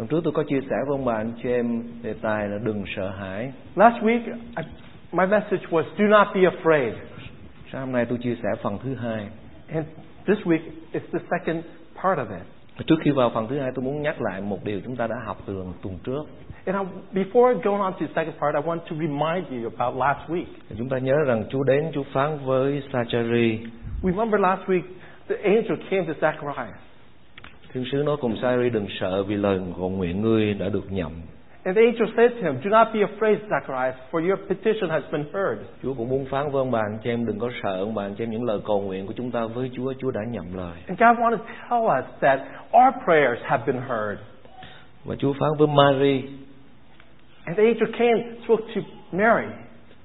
Lần trước tôi có chia sẻ với ông bà anh chị em đề tài là đừng sợ hãi. Last week, I, my message was do not be afraid. Sáng hôm nay tôi chia sẻ phần thứ hai. And this week, it's the second part of it. Trước khi vào phần thứ hai tôi muốn nhắc lại một điều chúng ta đã học từ tuần trước. And I, before going on to the second part, I want to remind you about last week. Chúng ta nhớ rằng Chúa đến Chúa phán với Sachari. Remember last week, the angel came to Zacharias. Thiên sứ nói cùng Sachari đừng sợ vì lời cầu nguyện ngươi đã được nhậm. And the angel said to him, Do not be afraid, Zacharias, for your petition has been heard. Chúa cũng muốn phán với ông bà anh chị em đừng có sợ ông bà anh chị em những lời cầu nguyện của chúng ta với Chúa, Chúa đã nhậm lời. And God wanted to tell us that our prayers have been heard. Và Chúa phán với Mary, And the angel came, spoke to Mary.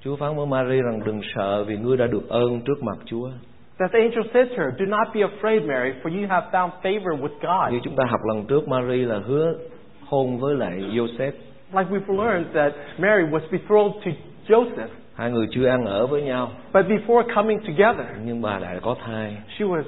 Chúa phán với Mary rằng đừng sợ vì ngươi đã được ơn trước mặt Chúa. That the angel said to her, Do not be afraid, Mary, for you have found favor with God. Như chúng ta học lần trước, Mary là hứa hôn với lại Joseph. Like we've learned that Mary was betrothed to Joseph, Hai người chưa ăn ở với nhau, but before coming together, nhưng bà đã có thai. she was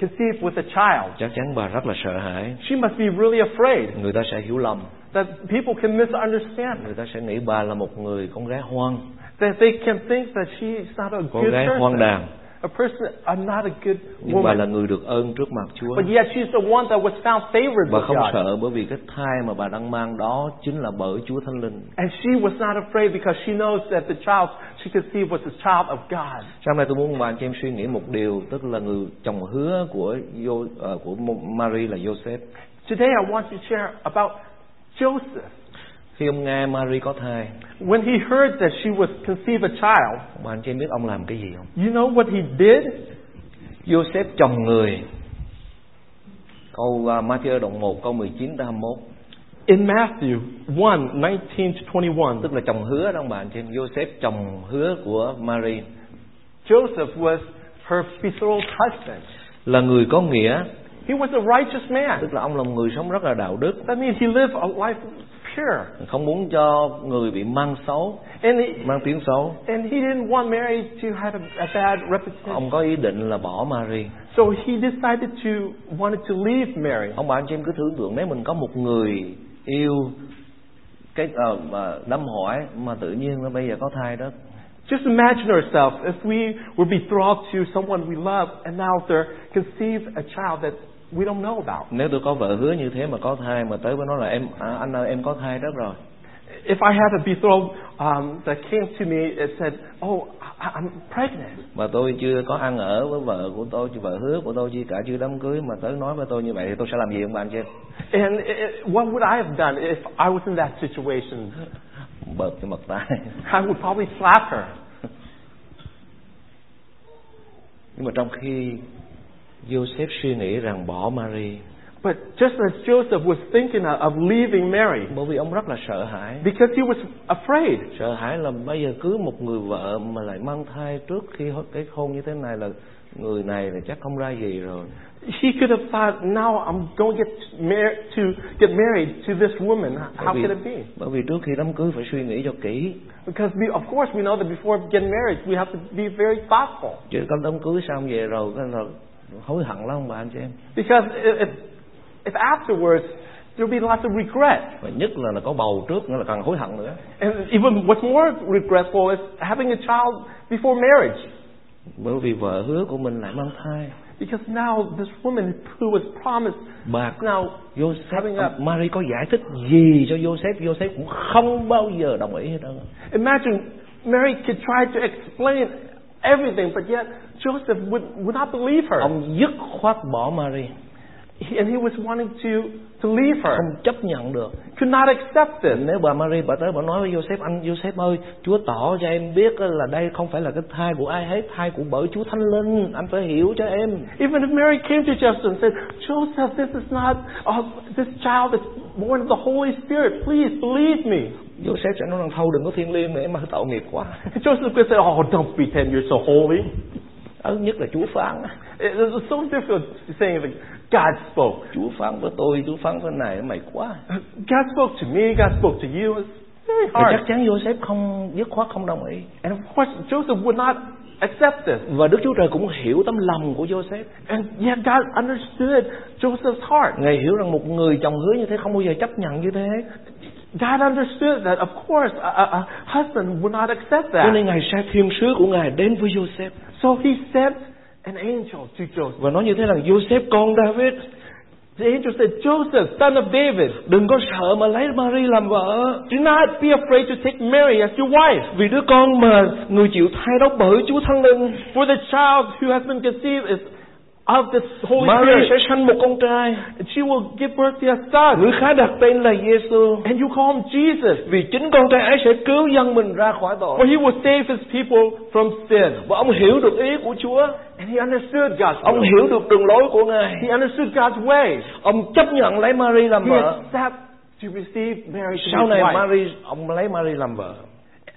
conceived with a child. Chắc chắn bà rất là sợ hãi. She must be really afraid Người ta sẽ hiểu lầm. that people can misunderstand, Người ta sẽ nghĩ bà là một người con gái hoang, that they can think that she is not a con good gái hoang person. đàn. A person, I'm not a good Nhưng bà là woman. người được ơn trước mặt Chúa. But yet she's the one that was found favored Bà không God. sợ bởi vì cái thai mà bà đang mang đó chính là bởi Chúa Thánh Linh. And she was not afraid because she knows that the child she conceived was a child of God. Sáng nay tôi muốn bà anh chị em suy nghĩ một điều, tức là người chồng hứa của Yo, ờ, của Mary là Joseph. Today I want to share about Joseph. Khi ông nghe Mary có thai, When he heard that she was conceived a child, bà anh chị biết ông làm cái gì không? you know what he did? Joseph chồng người. Câu uh, Matthew đoạn 1 câu 19 tới 21 In Matthew 1, 19 to 21, tức là chồng hứa đó ông chị em. Joseph chồng hứa của Mary Joseph was her betrothed husband. là người có nghĩa, He was a righteous man. tức là ông là một người sống rất là đạo đức, That means he lived a life pure. không muốn cho người bị mang xấu, And he, mang tiếng xấu. and he didn't want Mary to have a, a bad reputation. Ông có ý định là bỏ Mary. So he decided to, wanted to leave Mary. Ông bà anh chị em cứ tưởng tượng nếu mình có một người yêu cái ờ, mà đâm hỏi mà tự nhiên nó bây giờ có thai đó Just imagine ourselves if we were betrothed to someone we love and now they're conceived a child that we don't know about. nếu tôi có vợ hứa như thế mà có thai mà tới với nó là em à, anh ơi em có thai đó rồi If I had a betrothed um, that came to me and said, "Oh, I'm pregnant," mà tôi chưa có ăn ở với vợ của tôi vợ hứa của tôi chi cả chưa đám cưới mà tới nói với tôi như vậy thì tôi sẽ làm gì ông bà anh chị em and it, what would I have done if I was in that situation? bợp cái mật tai I would probably slap her. nhưng mà trong khi Joseph suy nghĩ rằng bỏ Mary But just as Joseph was thinking of, leaving Mary, bởi vì ông rất là sợ hãi because he was afraid. sợ hãi là bây giờ cưới một người vợ mà lại mang thai trước khi cái hôn như thế này là người này là chắc không ra gì rồi He could have thought, "Now I'm going to get mar- to get married to this woman. How vì, could it be?" bởi vì trước khi đám cưới phải suy nghĩ cho kỹ Because we, of course we know that before getting married, we have to be very thoughtful. chứ có đám cưới xong về rồi hối hận lắm ông bà anh chị em? Because if, if, afterwards there'll be lots of regret. và nhất là là có bầu trước nữa là càng hối hận nữa. And even what's more regretful is having a child before marriage. bởi vì vợ hứa của mình lại mang thai. Because now this woman who was promised bà now Joseph Having a- Mary có giải thích gì cho Joseph Joseph cũng không bao giờ đồng ý hết trơn imagine Mary could try to explain everything, but yet Joseph would, would not believe her. ông dứt khoát bỏ Mary He- and he was wanting to, to leave her. không chấp nhận được Could not accept this. nếu bà Mary bà tới bà nói với Joseph anh Joseph ơi Chúa tỏ cho em biết là đây không phải là cái thai của ai hết thai của bởi Chúa Thánh Linh anh phải hiểu cho em Even if Mary came to Joseph and said, Joseph, this is not, uh, this child is born of the Holy Spirit. Please believe me. Joseph sẽ nói rằng thôi đừng có thiên liêng nữa em ơi tội nghiệp quá Joseph could say, oh, don't pretend you're so holy. Ớn nhất là Chúa phán It's so difficult saying like, God spoke. Chúa phán với tôi Chúa phán với này mày quá God spoke to me, God spoke to you. It's very và chắc hard. chắn Joseph không dứt khoát không đồng ý And of course, Joseph would not accept this. và Đức Chúa Trời cũng hiểu tấm lòng của Joseph And yet God understood Joseph's heart. Ngài hiểu rằng một người chồng hứa như thế không bao giờ chấp nhận như thế God understood that, of course, a, a, a husband would not accept cho that. nên Ngài sai thiên sứ của Ngài đến với Joseph So he sent an angel to Joseph. và nói như thế rằng Joseph con David The angel said, Joseph, son of David, đừng có sợ mà lấy Mary làm vợ do not be afraid to take Mary as your wife. vì đứa con mà người chịu thai đó bởi Chúa Thánh Linh For the child who has been conceived is of the Holy Mary sẽ Spirit. sanh một con trai And she will give birth to a son. người khá đặt tên là Giêsu And you call him Jesus. vì chính con trai ấy sẽ cứu dân mình ra khỏi tội For he will save his people from sin. và ông hiểu được ý của Chúa And he understood God's ông will. hiểu được đường lối của Ngài He understood God's way. ông chấp nhận lấy Mary làm He vợ accepted to receive Mary to sau này. Mary ông lấy Mary làm vợ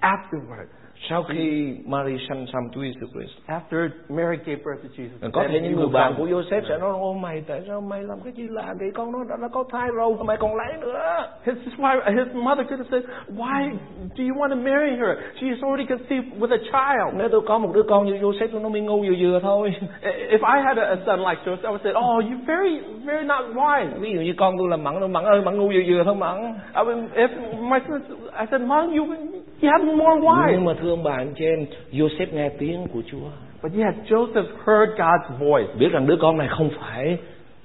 Afterward, sau khi Mary sanh xong Chúa Giêsu Christ after Mary gave birth to Jesus, có thể những người bạn của Joseph sẽ nói ô mày tại sao mày làm cái gì lạ vậy con nó đã, đã có thai rồi mày còn lấy nữa His, wife, his mother could have said, Why do you want to marry her? She is already conceived with a child. nếu tôi có một đứa con như Joseph tôi nó mới ngu vừa vừa thôi If I had a, son like Joseph, I would say, Oh, you're very, very not wise. ví dụ như con tôi là mặn mặn ơi mặn ngu vừa vừa thôi mặn I mean, if my son, I said, Mom, you, you have more wise. nhưng mà thưa ông bà anh chị em Joseph nghe tiếng của Chúa. But yet, Joseph heard God's voice, biết rằng đứa con này không phải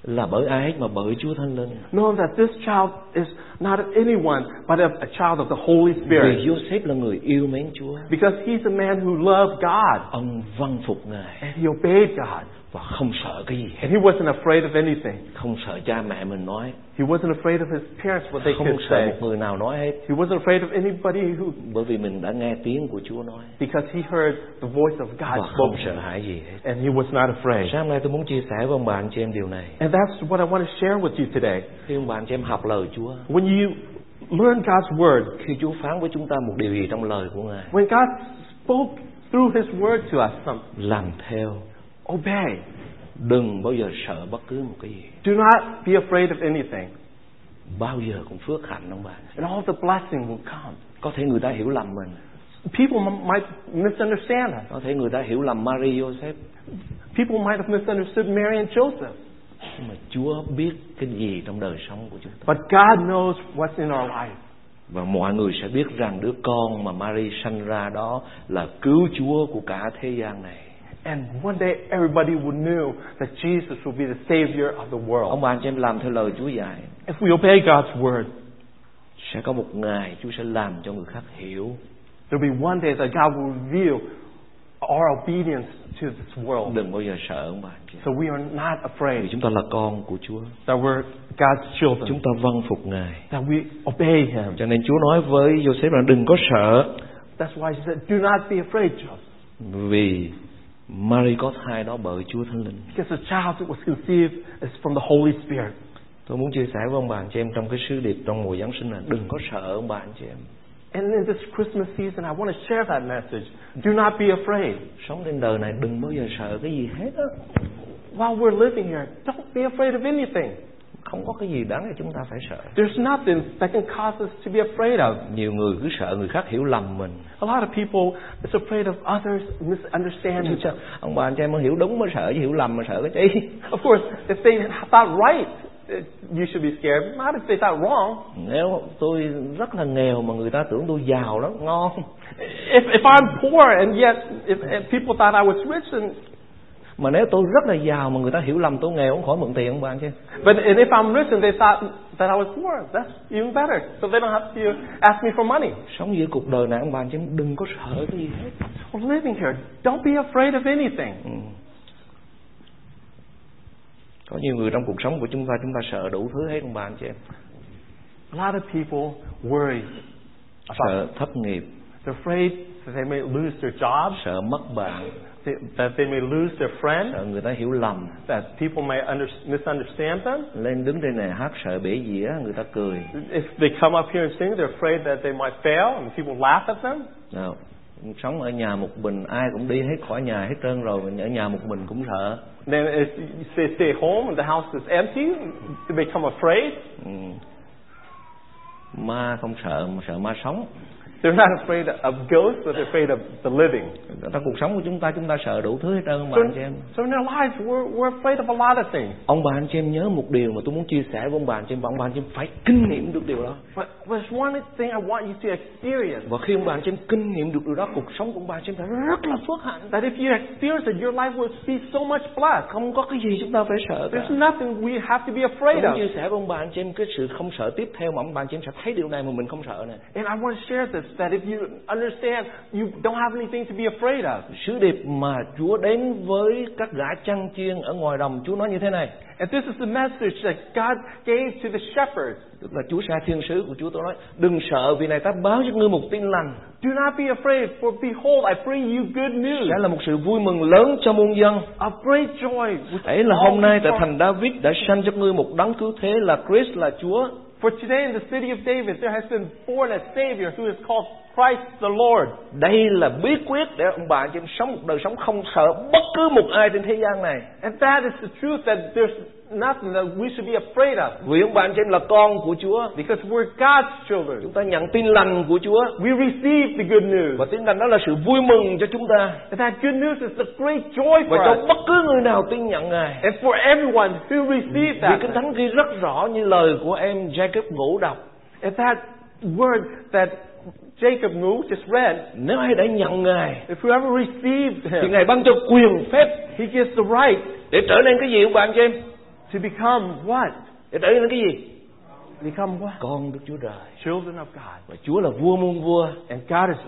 là bởi ai hết mà bởi Chúa Thánh Linh. Knowing that this child is not of anyone, but of a child of the Holy vì Spirit. Joseph là người yêu mến Chúa. Because he's a man who loved God, ông vâng phục Ngài. And he obeyed God, và không sợ cái gì and he wasn't afraid of anything. không sợ cha mẹ mình nói. He wasn't afraid of his parents, what they không could sợ say. một người nào nói hết. He wasn't afraid of anybody who, bởi vì mình đã nghe tiếng của Chúa nói. Because he heard the voice of và God không spoken, sợ hãi gì hết. And he was not afraid. sáng nay tôi muốn chia sẻ với ông bà anh chị em điều này. And that's what I want to share with you today. khi ông bà anh chị em học lời Chúa When you learn God's word, khi Chúa phán với chúng ta một điều gì trong lời của Ngài when God spoke through his word to us, làm theo obey. đừng bao giờ sợ bất cứ một cái gì Do not be afraid of anything. bao giờ cũng phước hạnh ông bà And all the blessing will come. có thể người ta hiểu lầm mình People might misunderstand us. có thể người ta hiểu lầm Mary Joseph People might have misunderstood Mary and Joseph. Nhưng mà Chúa biết cái gì trong đời sống của chúng ta But God knows what's in our life. và mọi người sẽ biết rằng đứa con mà Mary sanh ra đó là cứu Chúa của cả thế gian này And one day everybody will know that Jesus will be the Savior of the world. ông bà anh chị em làm theo lời Chúa dạy If we obey God's word, sẽ có một ngày Chúa sẽ làm cho người khác hiểu there'll be one day that God will reveal our obedience to this world. đừng bao giờ sợ ông bà chị So we are not vì afraid chúng ta là con của Chúa. that we're God's children, chúng ta vâng phục Ngài. That we obey Him. cho nên Chúa nói với Joseph là đừng có sợ. That's why He said, Do not be afraid, Joseph, vì Mary có thai đó bởi Chúa Thánh Linh. Because the child that was conceived is from the Holy Spirit. tôi muốn chia sẻ với ông bà anh chị em trong cái sứ điệp trong mùa Giáng sinh này đừng có sợ ông bà anh chị em And in this Christmas season, I want to share that message. Do not be afraid. sống trên đời này đừng bao giờ sợ cái gì hết á While we're living here, don't be afraid of anything. không có cái gì đáng để chúng ta phải sợ There's nothing that can cause us to be afraid of. nhiều người cứ sợ người khác hiểu lầm mình A lot of people is afraid of others misunderstanding. Ông bà anh chị em mới hiểu đúng mới sợ chứ hiểu lầm mà sợ cái chi Of course, if they thought right, you should be scared. Not if they thought wrong. nếu tôi rất là nghèo mà người ta tưởng tôi giàu lắm ngon If, if I'm poor and yet if, if people thought I was rich, and, mà nếu tôi rất là giàu mà người ta hiểu lầm tôi nghèo không khỏi mượn tiền ông bà anh chị em. but and if I'm rich and they thought that I was poor, that's even better. So they don't have to ask me for money. sống giữa cuộc đời này ông chị em đừng có sợ cái gì hết We're living here. Don't be afraid of anything. ừ. Có nhiều người trong cuộc sống của chúng ta chúng ta sợ đủ thứ hết ông bà anh chị em? A lot of people worry sợ thất nghiệp. They're afraid that they may lose their jobs, sợ mất bạn. They, that they may lose their friends, sợ người ta hiểu lầm. That people may under, misunderstand them. lên đứng trên này hát sợ bể dĩa người ta cười. If they come up here and sing, they're afraid that they might fail and people laugh at them. Nào, sống ở nhà một mình ai cũng đi hết khỏi nhà hết trơn rồi mình ở nhà một mình cũng sợ Then if you stay home and the house is empty, they become afraid. ừ. ma không sợ mà sợ ma sống They're not afraid of ghosts, but they're afraid of the living. trong cuộc sống của chúng ta chúng ta sợ đủ thứ hết trơn So, anh chị em so in our lives, we're, we're afraid of a lot of things. ông bà anh chị em nhớ một điều mà tôi muốn chia sẻ với ông bà anh chị em và ông bà anh chị em phải kinh nghiệm được điều đó But there's one thing I want you to experience. và khi ông bà anh chị em kinh nghiệm được điều đó cuộc sống của ông bà anh chị em sẽ rất là phước hạnh That if you experience it, your life will be so much blessed. không có cái gì chúng ta phải sợ cả There's nothing we have to be tôi afraid muốn of. chia sẻ với ông bà anh chị em cái sự không sợ tiếp theo mà ông bà anh chị em sẽ thấy điều này mà mình không sợ nè And I want to share this that if you understand, you don't have anything to be afraid of. sứ điệp mà Chúa đến với các gã chăn chiên ở ngoài đồng Chúa nói như thế này And this is the message that God gave to the shepherds. tức là Chúa sai thiên sứ của Chúa tôi nói đừng sợ vì này ta báo cho ngươi một tin lành Do not be afraid, for behold, I bring you good news sẽ là một sự vui mừng lớn cho muôn dân of great joy. ấy là hôm nay tại thành David đã sanh cho ngươi một đấng cứu thế là Christ là Chúa For today in the city of David, there has been born a Savior who is called Christ the Lord. đây là bí quyết để ông bà em sống một đời sống không sợ bất cứ một ai trên thế gian này And that is the truth that there's nothing that we should be afraid of. vì ông bà chị em là con của Chúa Because we're God's children. chúng ta nhận tin lành của Chúa We receive the good news. và tin lành đó là sự vui mừng cho chúng ta And that good news is the great joy và for cho us. bất cứ người nào tin nhận Ngài And for everyone who receives vì that. Kinh Thánh ghi rất rõ như lời của em Jacob ngủ đọc And that word that Jacob Moo just read, nếu ai đã nhận Ngài if whoever receives thì him, Ngài ban cho quyền phép he gets the right để trở nên cái gì ông bà anh chị em to become what? để trở nên cái gì Become what? con Đức Chúa Trời Children of God. và Chúa là vua muôn vua And God is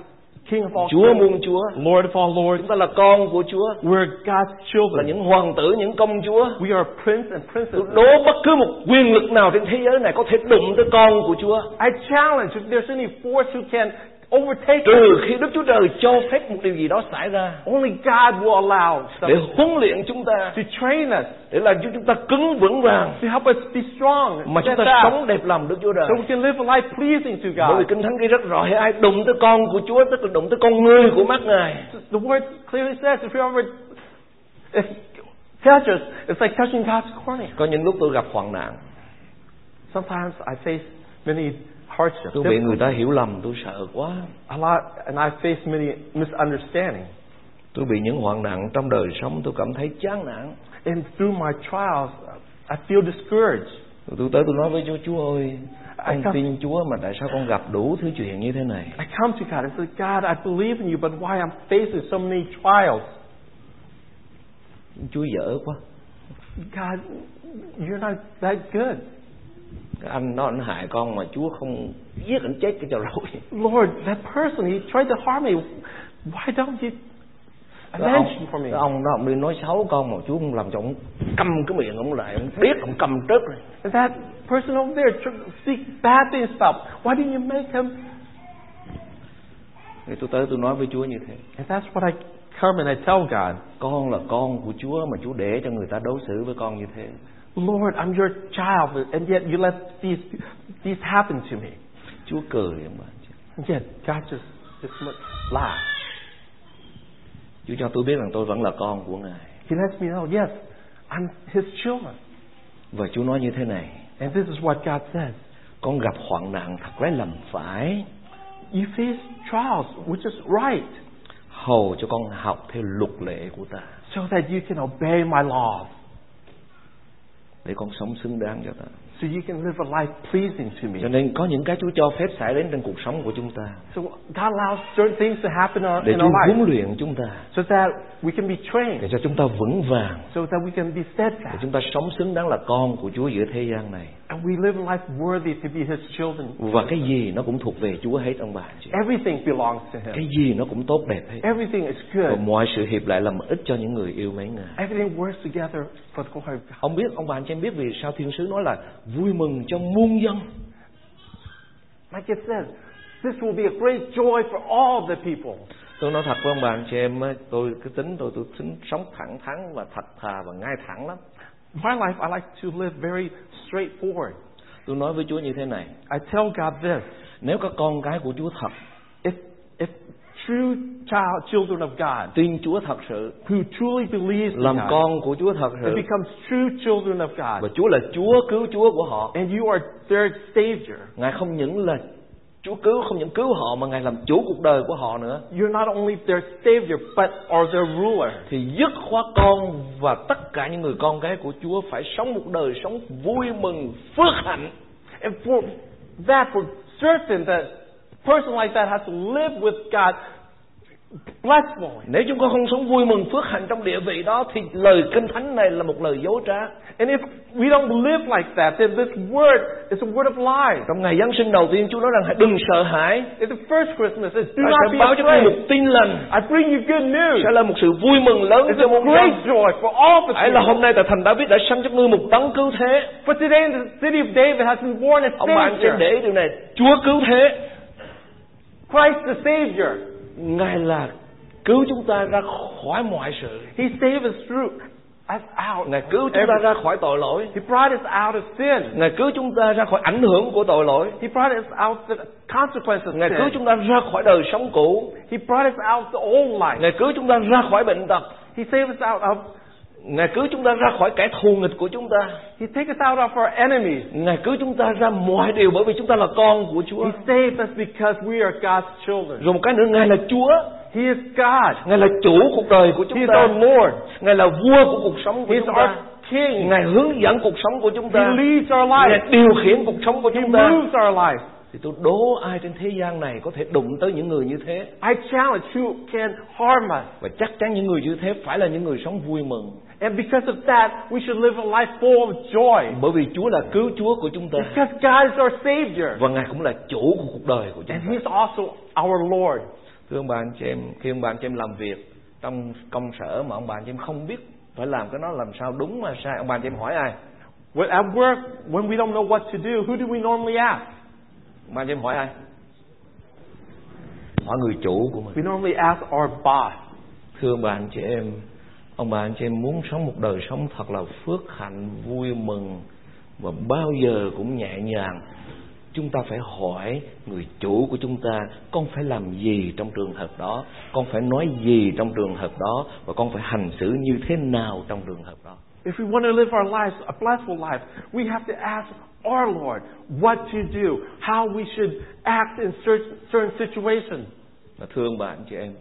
King of all Chúa muôn Chúa Lord of all lords. chúng ta là con của Chúa We're God's là children. những hoàng tử những công chúa We are prince and tôi princesses. đố bất cứ một quyền lực nào trên thế giới này có thể đụng tới con của Chúa I challenge if there's any force who can overtake trừ khi Đức Chúa Trời cho phép một điều gì đó xảy ra only God will allow để huấn luyện chúng ta to train us, để làm cho chúng ta cứng vững vàng to help us be strong, mà chúng ta sống đẹp lòng Đức Chúa Trời so we can live a life pleasing to bởi vì God. Kinh Thánh ghi rất rõ hễ ai đụng tới con của Chúa tức là đụng tới con người của mắt Ngài The word clearly says if you ever if touch us, it's like touching God's cornea. có những lúc tôi gặp hoạn nạn Sometimes I face many hardships. tôi bị người ta hiểu lầm tôi sợ quá A lot, and I face many misunderstandings. tôi bị những hoạn nạn trong đời sống tôi cảm thấy chán nản And through my trials, I feel discouraged. Tôi tới tôi nói với Chúa Chúa ơi con come- tin Chúa mà tại sao con gặp đủ thứ chuyện như thế này I come to God and say, God, I believe in you, but why I'm facing so many trials? Chúa dở quá God, you're not that good. Anh đó anh hại con mà Chúa không giết anh chết cái cho rồi Lord, that person, he tried to harm me. Why don't you ông, for me? ông đó ông đi nói xấu con mà Chúa không làm cho ông câm cái miệng ông lại ông biết ông cầm trớt rồi that person over there speak bad things about. Why didn't you make him? thì tôi tới tôi nói với Chúa như thế And that's what I come and I tell God, con là con của Chúa mà Chúa để cho người ta đối xử với con như thế Lord, I'm your child, and yet you let these these happen to me. Chúa cười bà And yet God just just look, laugh. Chúa cho tôi biết rằng tôi vẫn là con của Ngài He lets me know, yes, I'm His children. và Chúa nói như thế này And this is what God says. con gặp hoạn nạn thật lấy lầm phải You face trials, which is right, hầu cho con học theo luật lệ của ta so that you can obey my laws, để con sống xứng đáng cho ta so you can live a life pleasing to me. cho nên có những cái Chúa cho phép xảy đến trong cuộc sống của chúng ta So God allows certain things to happen in our, để in Chúa our life, huấn luyện chúng ta so that we can be trained, để cho chúng ta vững vàng so that we can be để steadfast, chúng ta sống xứng đáng là con của Chúa giữa thế gian này and we live a life worthy to be His children. và cái gì nó cũng thuộc về Chúa hết ông bà chị Everything belongs to Him. cái gì nó cũng tốt đẹp hết Everything is và good. mọi sự hiệp lại làm ích cho những người yêu mến Ngài Everything works together for the glory of God. ông biết ông bà anh chị biết vì sao thiên sứ nói là vui mừng cho muôn dân Like it says, this will be a great joy for all the people. tôi nói thật với ông bà anh chị em tôi cái tính tôi tôi tính sống thẳng thắn và thật thà và ngay thẳng lắm My life, I like to live very straightforward. tôi nói với Chúa như thế này I tell God this nếu các con cái của Chúa thật if, if true child, children of God, tin Chúa thật sự. Who truly believes in làm God, con của Chúa thật and sự becomes true children of và God, Chúa là Chúa cứu Chúa của họ. And you are their Savior, Ngài không những là Chúa cứu không những cứu họ mà Ngài làm chủ cuộc đời của họ nữa. You're not only their Savior, but are their ruler. Thì dứt khoát con và tất cả những người con cái của Chúa phải sống một đời sống vui mừng, phước hạnh. And for that, for certain, that person like that has to live with God blissfully. Nếu chúng con không sống vui mừng, phước hạnh trong địa vị đó thì lời kinh thánh này là một lời dối trá. And if we don't live like that, then this word is a word of lies. Trong ngày Giáng sinh đầu tiên Chúa nói rằng hãy đừng sợ hãi. In the first Christmas, says, do not be báo cho afraid. một tin lành. I bring you good news. Sẽ là một sự vui mừng lớn It's cho a muôn great joy for all the Hãy là hôm nay tại thành David đã sanh cho ngươi một đấng cứu thế. For today in the city of David has been born a Ông bạn Savior. để điều này. Chúa cứu thế. Christ the Savior. Ngài là cứu chúng ta ra khỏi mọi sự. He saved us through us out. Ngài cứu chúng ta ra khỏi tội lỗi. He brought us out of sin. Ngài cứu chúng ta ra khỏi ảnh hưởng của tội lỗi. He brought us out the consequences Ngài cứu chúng ta ra khỏi đời sống cũ. He brought us out the old life. Ngài cứu chúng ta ra khỏi bệnh tật. He saved us out of. Ngài cứu chúng ta ra khỏi kẻ thù nghịch của chúng ta. He take us out of our enemies. Ngài cứu chúng ta ra mọi điều bởi vì chúng ta là con của Chúa. He saved us because we are God's children. Rồi một cái nữa Ngài là Chúa. He is God. Ngài là chủ cuộc đời của He chúng is ta. our Lord. Ngài là vua của cuộc sống của He is chúng our ta. King. Ngài hướng dẫn cuộc sống của chúng He ta. leads our Ngài life. điều khiển cuộc sống của He chúng ta. moves our life. Thì tôi đố ai trên thế gian này có thể đụng tới những người như thế. I challenge who can harm us. Và chắc chắn những người như thế phải là những người sống vui mừng. And because of that, we should live a life full of joy. Bởi vì Chúa là cứu Chúa của chúng ta. Because God is our Savior. Và Ngài cũng là chủ của cuộc đời của chúng And ta. He's also our Lord. Thưa ông bà anh chị em, khi ông bà anh chị em làm việc trong công sở mà ông bà anh chị em không biết phải làm cái đó làm sao đúng mà sai, ông bà anh chị em hỏi ai? When at work, when we don't know what to do, who do we normally ask? Ông bà anh chị em hỏi ai? Hỏi người chủ của mình. We normally ask our boss. Thưa ông bà anh chị em, ông bà anh chị em muốn sống một đời sống thật là phước hạnh, vui mừng và bao giờ cũng nhẹ nhàng. Chúng ta phải hỏi người chủ của chúng ta, con phải làm gì trong trường hợp đó, con phải nói gì trong trường hợp đó và con phải hành xử như thế nào trong trường hợp đó. If we want to live our lives, a blissful life, we have to ask our Lord what to do, how we should act in cer- certain situations. Và bà anh chị em,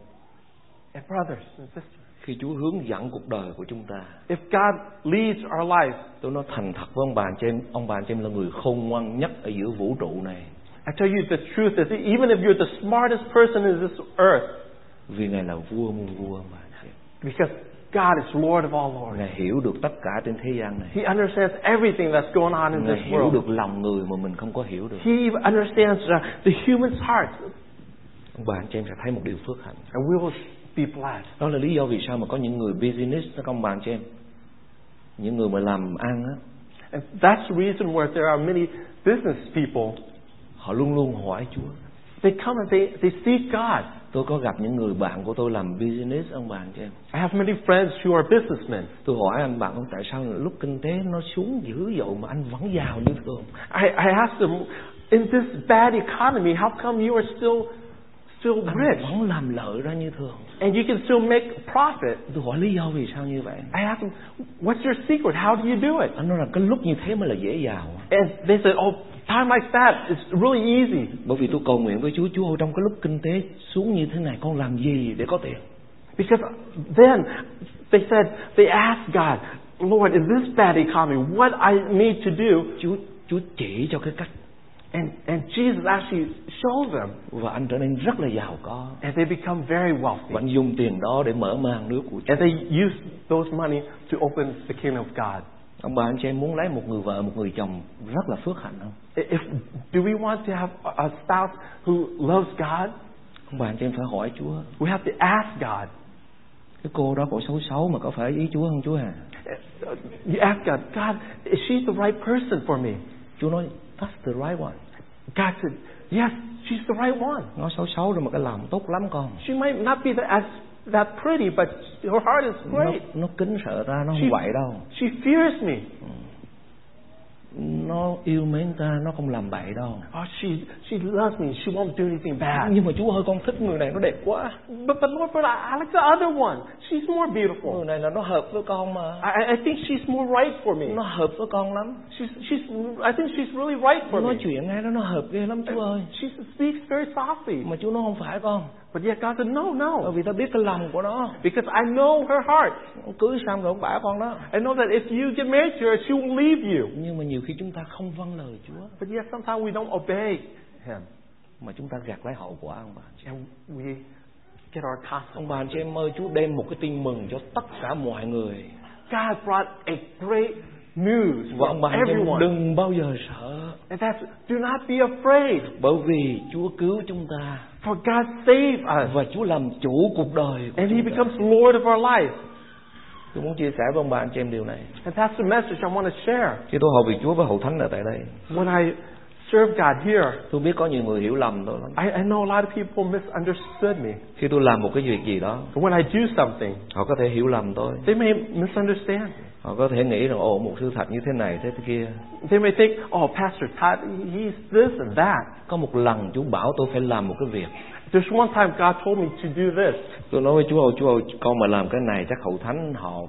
And brothers and sisters, khi Chúa hướng dẫn cuộc đời của chúng ta, if God leads our life, tôi nói thành thật với ông bà anh chị em, ông bà anh chị em là người khôn ngoan nhất ở giữa vũ trụ này. I tell you the truth is even if you're the smartest person in this earth, Vì Ngài là vua muôn vua em. because God is Lord of all lords, Ngài hiểu được tất cả trên thế gian này. He understands everything that's going on in Ngài this hiểu world. được lòng người mà mình không có hiểu được. He understands the human's heart, Ông bà anh chị em sẽ thấy một điều phước hạnh. and we will be blessed. Đó là lý do vì sao mà có những người business đó ông bà anh chị em. Những người mà làm ăn á, And that's the reason where there are many business people. họ luôn luôn hỏi Chúa. They come and they, they seek God. Tôi có gặp những người bạn của tôi làm business ông bà anh chị em. I have many friends who are businessmen. Tôi hỏi anh bạn ông tại sao lúc kinh tế nó xuống dữ dội mà anh vẫn giàu như thường. I, I asked them, in this bad economy, how come you are still still rich vẫn làm lợi ra như thường. and you can still make profit? Tôi hỏi lý do vì sao như vậy. I asked them, what's your secret? How do you do it? Anh nói rằng cái lúc như thế mới là dễ giàu. And they said, oh, time like that, it's really easy. Bởi vì tôi cầu nguyện với Chúa, Chúa ơi, trong cái lúc kinh tế xuống như thế này con làm gì để có tiền? Because then they said, they asked God, Lord, in this bad economy, what I need to do? Chúa Chúa chỉ cho cái cách And, and Jesus actually showed them, và anh trở nên rất là giàu có. and they become very Và wealthy. anh dùng tiền đó để mở mang nước của Chúa. And they use those money to open the kingdom of God. Ông bà anh chị em muốn lấy một người vợ, một người chồng rất là phước hạnh không? If do we want to have a a spouse who loves God? Ông bà anh chị em phải hỏi Chúa. We have to ask God. Cái cô đó cổ xấu xấu mà có phải ý Chúa không Chúa à? You ask God, God, is she the right person for me? Chúa nói that's the right one. God said, yes, she's the right one. Nó xấu xấu rồi mà cái lòng tốt lắm con. She might not be the, as that pretty, but her heart is Nó, great. nó kính sợ ta, nó She, không vậy đâu. she fears me. Nó yêu mến ta nó không làm bậy đâu Oh, she, she loves me. She won't do anything bad. nhưng mà Chúa ơi con thích người này nó đẹp quá But, but Lord, but I, I like the other one. She's more beautiful. người này là nó hợp với con mà I, I think she's more right for me. nó hợp với con lắm She's, she's, I think she's really right for nói me. chuyện ngay đó nó hợp ghê lắm Chúa ơi She speaks very softly. mà Chúa nó không phải con But yet God said, no, bởi no. vì ta biết cái lòng của nó Because I know her heart. cưới xong rồi ông bả con đó I know that if you get married to her, she will leave you. nhưng mà nhiều khi chúng ta không vâng lời Chúa But yet sometimes we don't obey him. mà chúng ta gạt lấy hậu quả ông bà And we get our ông consequences. bà anh chị em ơi Chúa đem một cái tin mừng cho tất cả mọi người God brought a great news và em everyone. đừng bao giờ sợ And that's, do not be afraid. bởi vì Chúa cứu chúng ta For God saved us. và Chúa làm chủ cuộc đời của And He chúng ta. becomes Lord of our life. tôi muốn chia sẻ với ông bà anh chị em điều này And that's the message I want to share. khi tôi hầu việc Chúa với hậu thánh ở tại đây When I serve God here, tôi biết có nhiều người hiểu lầm tôi lắm I, I know a lot of people misunderstood me. khi tôi làm một cái việc gì đó But when I do something, họ có thể hiểu lầm tôi they may misunderstand. Họ có thể nghĩ rằng ồ một sư thật như thế này thế thế kia They may think, oh, Pastor Todd, he's this and that. có một lần Chúa bảo tôi phải làm một cái việc There's one time God told me to do this. tôi nói với Chúa ơi Chúa ơi con mà làm cái này chắc hậu thánh họ họ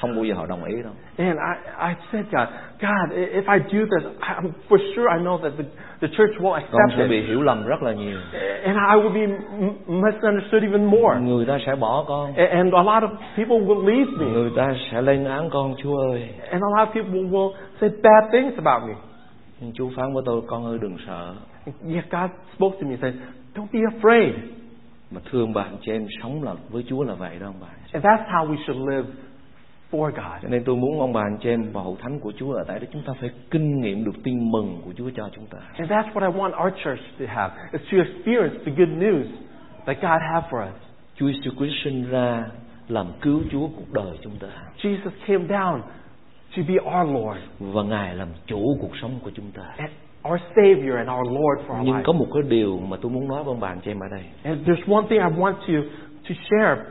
không bao giờ họ đồng ý đâu And I, I said, God, God, if I do this, I'm, for sure I know that the, the church won't con accept sẽ bị hiểu lầm rất là nhiều And I will be misunderstood even more. người ta sẽ bỏ con And a lot of people will leave me. người ta sẽ lên án con Chúa ơi And a lot of people will say bad things about me. nhưng Chúa phán với tôi con ơi đừng sợ yet God spoke to me and said, don't be afraid. mà thương bạn chị em sống là với Chúa là vậy đó ông bà And that's how we should live for God. cho nên tôi muốn ông bà anh chị em và hậu thánh của Chúa ở tại đó chúng ta phải kinh nghiệm được tin mừng của Chúa cho chúng ta And that's what I want our church to have, is to experience the good news that God has for us. Chúa Giêsu Christ sinh ra làm cứu Chúa cuộc đời chúng ta Jesus came down to be our Lord, và Ngài làm chủ cuộc sống của chúng ta and our Savior and our Lord for our nhưng life. có một cái điều mà tôi muốn nói với ông bà anh chị em ở đây And there's one thing I want to, to share.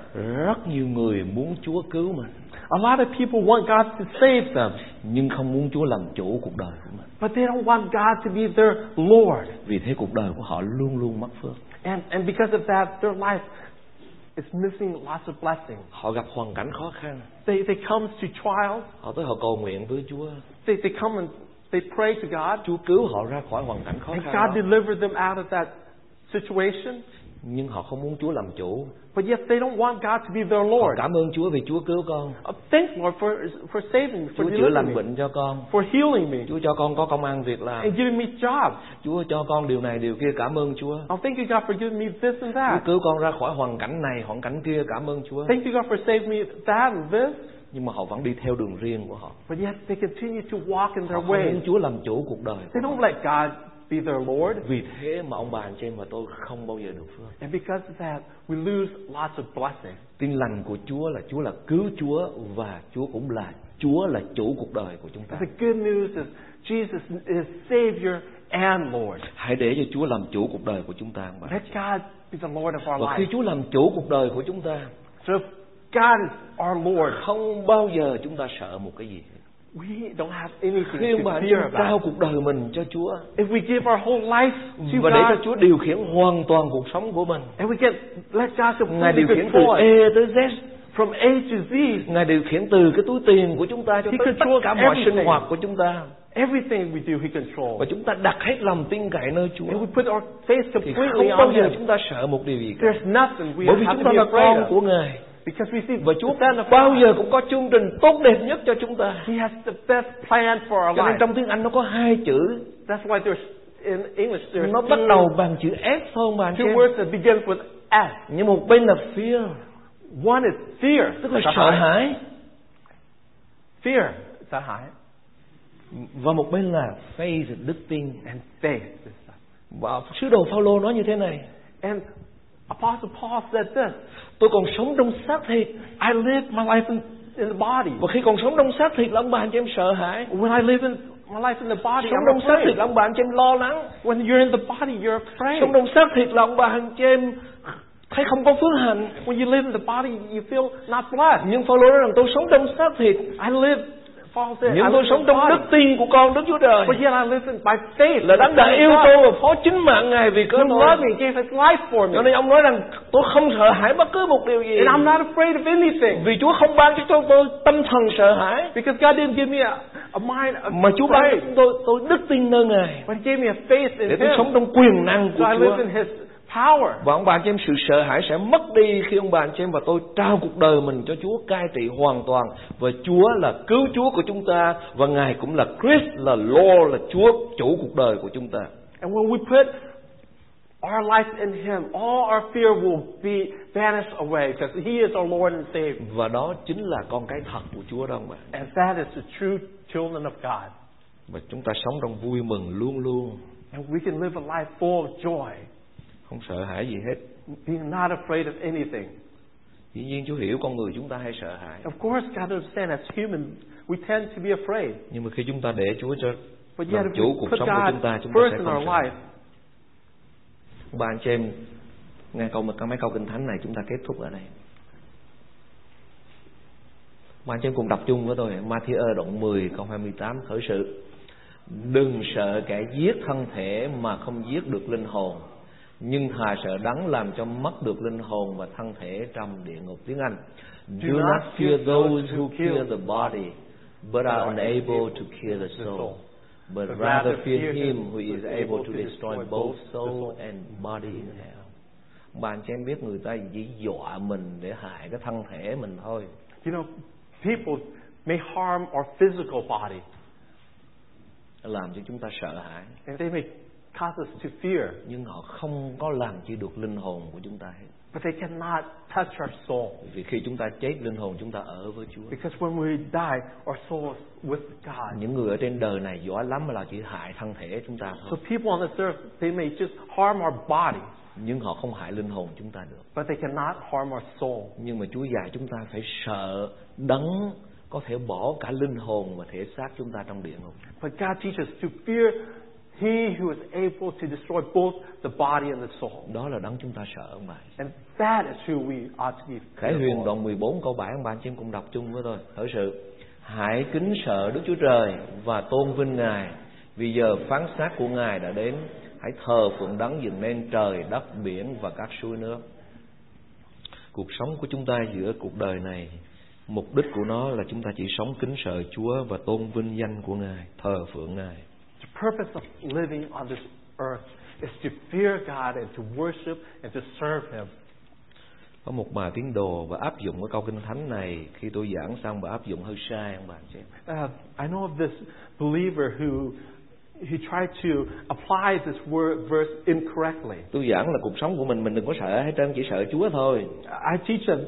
rất nhiều người muốn Chúa cứu mình A lot of people want God to save them, nhưng không muốn Chúa làm chủ cuộc đời của mình but they don't want God to be their Lord. vì thế cuộc đời của họ luôn luôn mất phước And, and because of that, their life is missing lots of blessings. họ gặp hoàn cảnh khó khăn They, they come to trials, họ tới họ cầu nguyện với Chúa they, they come and they pray to God, Chúa cứu họ ra khỏi hoàn cảnh khó and khăn God đó. delivered them out of that situation. Nhưng họ không muốn Chúa làm chủ But yet they don't want God to be their họ Lord. cảm ơn Chúa vì Chúa cứu con Uh, thanks, Lord, for, for saving me, for Chúa chữa lành bệnh cho con for healing me, Chúa cho con có công ăn việc làm and giving me jobs. Chúa cho con điều này điều kia cảm ơn Chúa Oh, thank you, God, for giving me this and Chúa that. cứu con ra khỏi hoàn cảnh này hoàn cảnh kia cảm ơn Chúa Thank you, God, for saving me that and this. nhưng mà họ vẫn đi theo đường riêng của họ But yet they continue to walk in họ their ways. Chúa làm chủ cuộc đời They don't let God be their Lord. vì thế mà ông bà anh chị em và tôi không bao giờ được phước And because of that, we lose lots of blessings. tin lành của Chúa là Chúa là cứu Chúa và Chúa cũng là Chúa là chủ cuộc đời của chúng ta The good news is Jesus is Savior and Lord. hãy để cho Chúa làm chủ cuộc đời của chúng ta bà Let God be the Lord of our và khi life. Chúa làm chủ cuộc đời của chúng ta So God is our Lord, không bao giờ chúng ta sợ một cái gì we don't have anything khi em fear trao cuộc đời mình cho Chúa If we give our whole life to và để cho God, Chúa điều khiển hoàn toàn cuộc sống của mình and we get let God Ngài điều khiển từ A tới Z from A to Z. Ngài điều khiển từ cái túi tiền của chúng ta cho He tới tất controls cả mọi sinh everything. hoạt của chúng ta Everything we do, He controls. và chúng ta đặt hết lòng tin cậy nơi Chúa And we put our faith completely không bao on giờ Him. chúng ta sợ một điều gì cả There's nothing we bởi vì have chúng to ta là con của Ngài Because we see và Chúa Son of bao giờ cũng có chương trình tốt đẹp nhất cho chúng ta. He has the best plan for our cho nên life. trong tiếng Anh nó có hai chữ. That's why there's in English there's nó bắt two, đầu bằng chữ S thôi mà anh two words that begins with S. nhưng một bên là fear. One is fear, tức là sợ hãi. Fear, sợ hãi, và một bên là faith đức tin. And faith. và sứ đồ Phaolô nói như thế này. And Apostle Paul said this: tôi còn sống trong xác thịt I live my life in, in the body. và khi còn sống trong xác thịt là ông bà anh chị em sợ hãi When I live in my life in the body, sống I'm trong xác afraid. thịt là ông bà anh chị em lo lắng When you're in the body, you're afraid. sống trong xác thịt là ông bà anh chị em thấy không có phước hạnh When you live in the body, you feel not blessed. nhưng Phaolô nói rằng tôi sống trong xác thịt I live nhưng tôi sống trong đức tin của con Đức Chúa Trời. But yet I live in by faith. là đấng đã yêu tôi và phó chính mạng ngài vì cớ tôi. loved me, gave His life for me, cho nên ông nói rằng tôi không sợ hãi bất cứ một điều gì. And I'm not afraid of anything. Vì Chúa không ban cho tôi, tôi tâm thần sợ hãi. Because God didn't give me a, a mind of mà Chúa ban cho tôi tôi đức tin nơi ngài. But He gave me a faith in để tôi sống trong quyền năng So của I Chúa. live in His power. và ông bà anh chị em sự sợ hãi sẽ mất đi khi ông bà anh chị em và tôi trao cuộc đời mình cho Chúa cai trị hoàn toàn và Chúa là cứu Chúa của chúng ta và Ngài cũng là Christ là Lord là Chúa chủ cuộc đời của chúng ta. And when we put our life in Him, all our fear will be vanished away because He is our Lord and Savior. Và đó chính là con cái thật của Chúa đó ông bà. And that is the true children of God. Và chúng ta sống trong vui mừng luôn luôn, And we can live a life full of joy, không sợ hãi gì hết. being not afraid of anything. Dĩ nhiên Chúa hiểu con người chúng ta hay sợ hãi. Of course, God understands as human, we tend to be afraid. Nhưng mà khi chúng ta để Chúa cho But làm chủ cuộc sống của God chúng ta, chúng ta sẽ không sợ. life, Ba anh chị em nghe câu mấy câu kinh thánh này chúng ta kết thúc ở đây. Ba anh chị em cùng đọc chung với tôi Matthew đoạn 10 câu 28 khởi sự. Đừng sợ kẻ giết thân thể mà không giết được linh hồn, nhưng thà sợ đắng làm cho mất được linh hồn và thân thể trong địa ngục tiếng Anh. Do not fear those who kill the body, but are unable to kill the soul. But rather fear him who is able to destroy both soul and body in hell. Bạn cho em biết người ta chỉ dọa mình để hại cái thân thể mình thôi. you know, people may harm our physical body, Làm cho chúng ta sợ hãi. and they may cause us to fear, Nhưng họ không có làm chi được linh hồn của chúng ta hết. but they cannot touch our soul. Vì khi chúng ta chết linh hồn chúng ta ở với Chúa. Because when we die, our soul is with God. Những người ở trên đời này giỏi lắm là chỉ hại thân thể chúng ta So thôi. people on this earth, they may just harm our body, Nhưng họ không hại linh hồn chúng ta được. but they cannot harm our soul. Nhưng mà Chúa dạy chúng ta phải sợ đấng có thể bỏ cả linh hồn và thể xác chúng ta trong địa ngục. But God teaches us to fear He who is able to destroy both the body and the soul. Đó là đấng chúng ta sợ ông bà. And that is who we ought to be Khải Huyền đoạn 14 câu 7 ông bà chị em cùng đọc chung với tôi. Khởi sự. Hãy kính sợ Đức Chúa Trời và tôn vinh Ngài. Vì giờ phán xét của Ngài đã đến. Hãy thờ phượng đấng dựng nên trời, đất, biển và các suối nước. Cuộc sống của chúng ta giữa cuộc đời này Mục đích của nó là chúng ta chỉ sống kính sợ Chúa và tôn vinh danh của Ngài, thờ phượng Ngài. The purpose of living on this earth is to fear God and to worship and to serve Him. Có một bà tín đồ và áp dụng cái câu kinh thánh này khi tôi giảng xong bà áp dụng hơi sai ông bà chị. Uh, I know of this believer who who tried to apply this word verse incorrectly. Tôi giảng là cuộc sống của mình mình đừng có sợ hết trơn chỉ sợ Chúa thôi. I teach them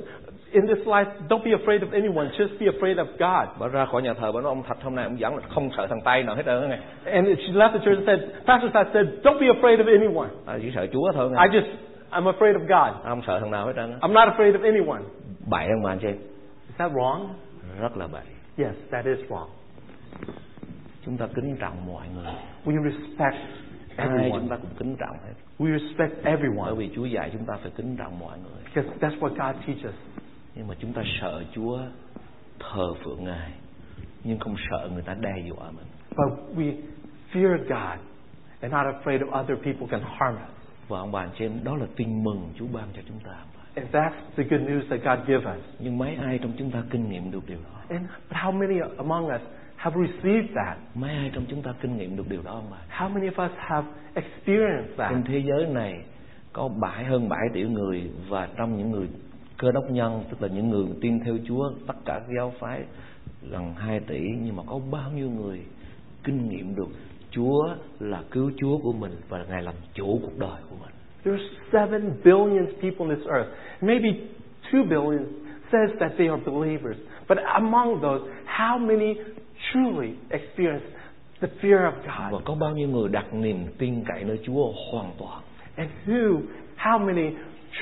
in this life, don't be afraid of anyone, just be afraid of God. Bà ra khỏi nhà thờ bà nói ông Thạch hôm nay ông giảng là không sợ thằng Tây nào hết trơn nghe. And she left the church and said, Pastor Seth said, don't be afraid of anyone. À, chỉ sợ Chúa thôi nghe. I just, I'm afraid of God. À, không sợ thằng nào hết trơn. I'm not afraid of anyone. Bậy ông bà chị. em. Is that wrong? Rất là bậy. Yes, that is wrong. Chúng ta kính trọng mọi người. We respect Ai everyone. chúng ta cũng kính trọng hết. We respect Bởi everyone vì Chúa dạy chúng ta phải kính trọng mọi người. because that's what God teaches. Nhưng mà chúng ta sợ Chúa thờ phượng Ngài nhưng không sợ người ta đe dọa mình. But we fear God and not afraid of other people can harm us. Và ông bà anh chị em đó là tin mừng Chúa ban cho chúng ta. And that's the good news that God gives us. Nhưng mấy ai trong chúng ta kinh nghiệm được điều đó? And but how many among us have received that? Mấy ai trong chúng ta kinh nghiệm được điều đó ông bà? How many of us have experienced that? Trên thế giới này có bảy hơn 7 tỷ người và trong những người cơ đốc nhân tức là những người tin theo Chúa tất cả giáo phái gần 2 tỷ nhưng mà có bao nhiêu người kinh nghiệm được Chúa là cứu Chúa của mình và Ngài làm chủ cuộc đời của mình. There's seven billion people on this earth. Maybe two billion says that they are believers. But among those, how many truly experience the fear of Và God? có bao nhiêu người đặt niềm tin cậy nơi Chúa hoàn toàn And who, how many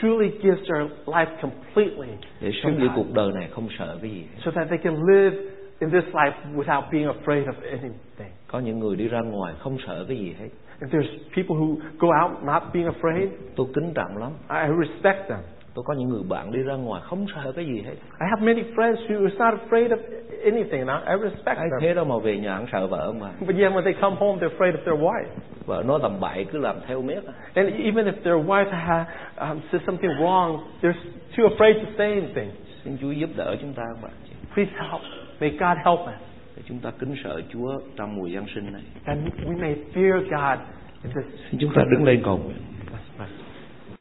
truly gives their life completely để sống God cuộc đời này không sợ cái gì. so that they can live in this life without being afraid of anything? Có những người đi ra ngoài không sợ cái gì hết. If there's people who go out not being afraid, Tôi kính trọng lắm. I respect them. Tôi có những người bạn đi ra ngoài không sợ cái gì hết. I have many friends who is not afraid of anything, and I, respect ai them. thế đâu mà về nhà hắn sợ vợ ông bà But yet when they come home, they're afraid of their wife. vợ nói tầm bậy cứ làm theo miết à. And even if their wife ha, um, says something wrong, they're too afraid to say anything. xin Chúa giúp đỡ chúng ta bà chị Please help. May God help us. để chúng ta kính sợ Chúa trong mùa Giáng sinh này And we may fear God xin chúng ta đứng lên cầu nguyện.